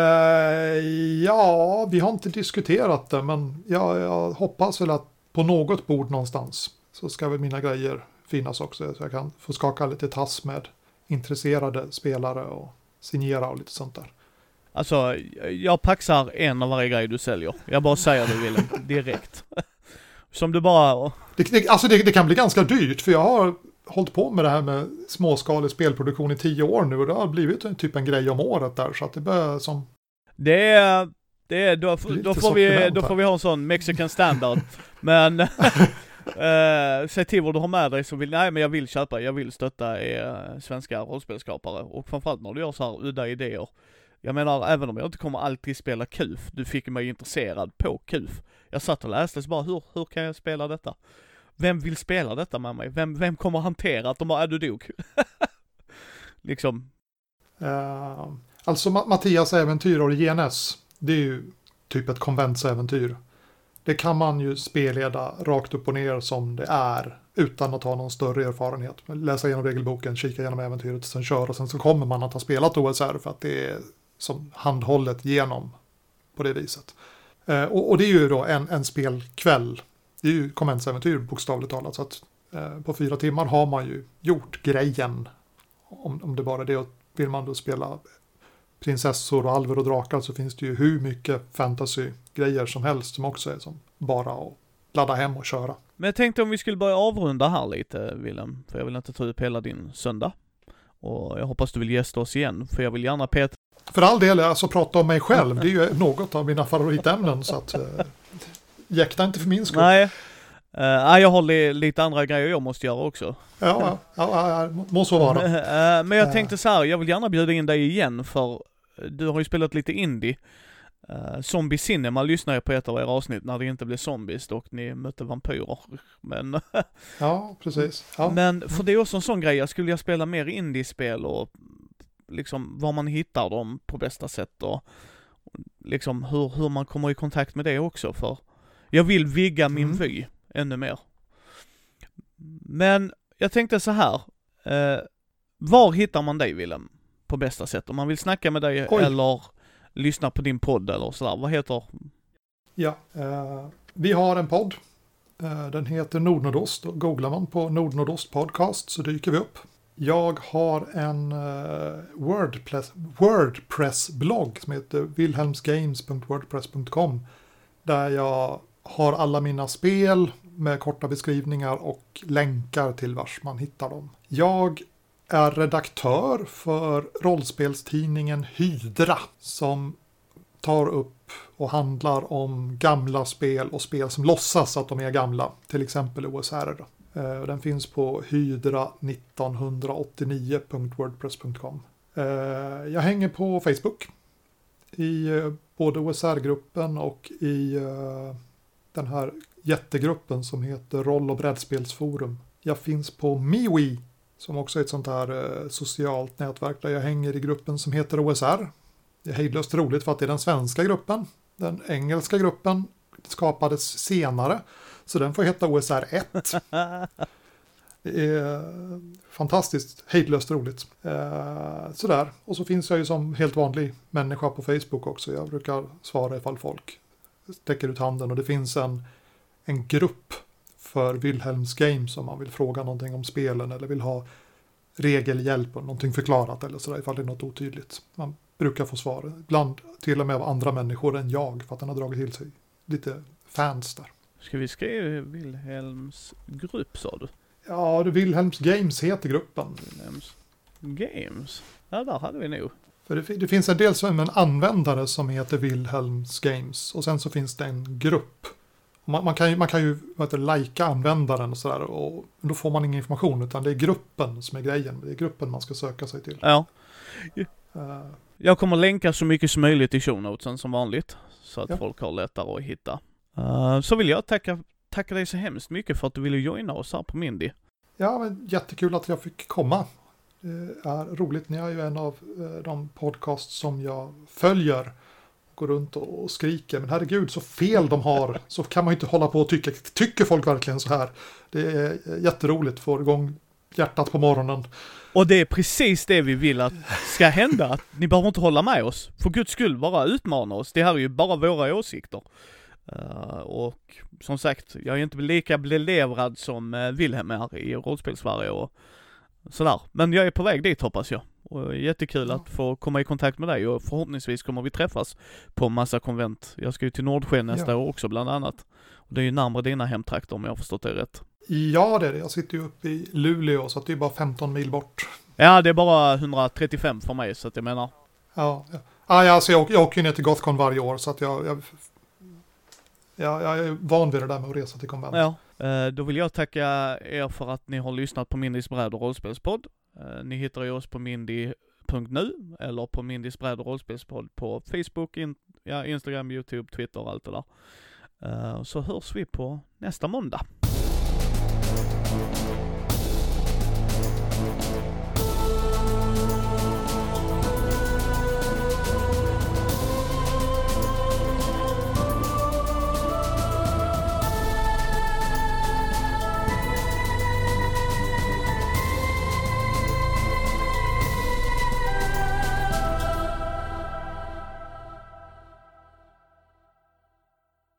ja, vi har inte diskuterat det, men jag, jag hoppas väl att på något bord någonstans så ska väl mina grejer finnas också. Så jag kan få skaka lite tass med intresserade spelare och signera och lite sånt där. Alltså, jag paxar en av varje grej du säljer. Jag bara säger det Willem, direkt. Som du bara... Det, det, alltså det, det, kan bli ganska dyrt för jag har hållit på med det här med småskalig spelproduktion i tio år nu och det har blivit typ en grej om året där så att det börjar som... Det är... Det är, då, då, får vi, då får vi ha en sån mexican standard. Men Uh, säg till vad du har med dig som vill, nej men jag vill köpa, jag vill stötta er eh, svenska rollspelskapare. och framförallt när du gör så här udda idéer. Jag menar, även om jag inte kommer alltid spela KUF, du fick mig intresserad på KUF. Jag satt och läste så bara, hur, hur kan jag spela detta? Vem vill spela detta med mig? Vem, vem kommer hantera att de bara, är du dog? liksom. Uh, alltså Mattias äventyr och Genes, det är ju typ ett konventsäventyr det kan man ju spelleda rakt upp och ner som det är utan att ha någon större erfarenhet. Läsa igenom regelboken, kika igenom äventyret, sen köra sen så kommer man att ha spelat OSR för att det är som handhållet genom på det viset. Eh, och, och, det är ju då en, en spelkväll. Det är ju konventsäventyr bokstavligt talat. Så att eh, på fyra timmar har man ju gjort grejen. Om, om det bara är det. Och vill man då spela prinsessor och alver och drakar så finns det ju hur mycket fantasy fantasy-grejer som helst som också är som bara att ladda hem och köra. Men jag tänkte om vi skulle börja avrunda här lite Willem, för jag vill inte ta upp hela din söndag. Och jag hoppas du vill gästa oss igen, för jag vill gärna peta För all del, alltså prata om mig själv, det är ju något av mina favoritämnen så att uh, jäkta inte för min skull. Nej, uh, jag har li lite andra grejer jag måste göra också. Ja, ja, ja, må så vara. Uh, men jag tänkte så här, jag vill gärna bjuda in dig igen för du har ju spelat lite indie. Uh, Zombie Cinema lyssnade jag på ett av era avsnitt när det inte blev zombies och ni mötte vampyrer. Men... ja, precis. Ja. Men för det är också en sån grej, jag skulle vilja spela mer indiespel och liksom var man hittar dem på bästa sätt och liksom hur, hur man kommer i kontakt med det också för jag vill vigga min mm. vy ännu mer. Men jag tänkte så här. Uh, var hittar man dig Willem? På bästa sätt? Om man vill snacka med dig Oj. eller lyssnar på din podd eller sådär. Vad heter? Ja, eh, vi har en podd. Eh, den heter Nordnordost. Googlar man på Nordnordost podcast så dyker vi upp. Jag har en eh, Wordpress, Wordpress-blogg som heter wilhelmsgames.wordpress.com där jag har alla mina spel med korta beskrivningar och länkar till vars man hittar dem. Jag är redaktör för rollspelstidningen Hydra som tar upp och handlar om gamla spel och spel som låtsas att de är gamla, till exempel OSR. Eh, den finns på hydra1989.wordpress.com. Eh, jag hänger på Facebook i eh, både OSR-gruppen och i den här jättegruppen som heter Roll och brädspelsforum. Jag finns på MeWe som också är ett sånt här eh, socialt nätverk där jag hänger i gruppen som heter OSR. Det är hejdlöst roligt för att det är den svenska gruppen. Den engelska gruppen skapades senare. Så den får heta OSR 1. Det är fantastiskt hejdlöst roligt. Eh, sådär, och så finns jag ju som helt vanlig människa på Facebook också. Jag brukar svara ifall folk sträcker ut handen och det finns en, en grupp för Wilhelms Games om man vill fråga någonting om spelen eller vill ha regelhjälp och någonting förklarat eller sådär ifall det är något otydligt. Man brukar få svar, ibland till och med av andra människor än jag för att den har dragit till sig lite fans där. Ska vi skriva Wilhelms grupp sa du? Ja, det Wilhelms Games heter gruppen. Wilhelms Games? Ja, där hade vi nog. För det, det finns en del som en användare som heter Wilhelms Games och sen så finns det en grupp. Man, man kan ju, man kan ju heter, lajka användaren och sådär och då får man ingen information utan det är gruppen som är grejen. Det är gruppen man ska söka sig till. Ja. Uh, Jag kommer länka så mycket som möjligt i show notesen som vanligt. Så att Ja. folk har lättare att hitta. Eh, så vill jag tacka, tacka dig så hemskt mycket för att du ville joina oss här på Mindy. ja, men jättekul att jag fick komma. Det är roligt. Ni är ju en av eh, de podcasts som jag följer. Går runt och skrika. skriker. Men herregud, så fel de har. Så kan man ju inte hålla på och tycka. Tycker folk verkligen så här? Det är eh, jätteroligt. Får igång hjärtat på morgonen. Och det är precis det vi vill att ska hända. Att ni behöver inte hålla med oss. För guds skull, bara utmana oss. Det här är ju bara våra åsikter. Uh, och som sagt, jag är inte lika belevrad som uh, Wilhelm är i rollspelssverige och sådär. Men jag är på väg dit hoppas jag. Och jättekul Ja. att få komma i kontakt med dig och förhoppningsvis kommer vi träffas på massa konvent. Jag ska ju till Nordsjö nästa Ja. år också bland annat. Och det är ju närmare dina hemtrakter om jag har förstått det rätt. Ja, det är det. Jag sitter ju uppe i Luleå så att det är bara 15 mil bort. Ja, det är bara 135 för mig så att jag menar. Ja, ja. Ah, ja alltså jag, åker- jag åker ju ner till Gothcon varje år så att jag, jag, jag, jag är van vid det där med att resa till konvent. Ja, eh, då vill jag tacka er för att ni har lyssnat på Mindys bräd och rollspelspodd. Eh, ni hittar ju oss på mindy.nu eller på Mindys bräd och rollspelspodd på Facebook, in, ja, Instagram, YouTube, Twitter och allt det där. Eh, så hörs vi på nästa måndag.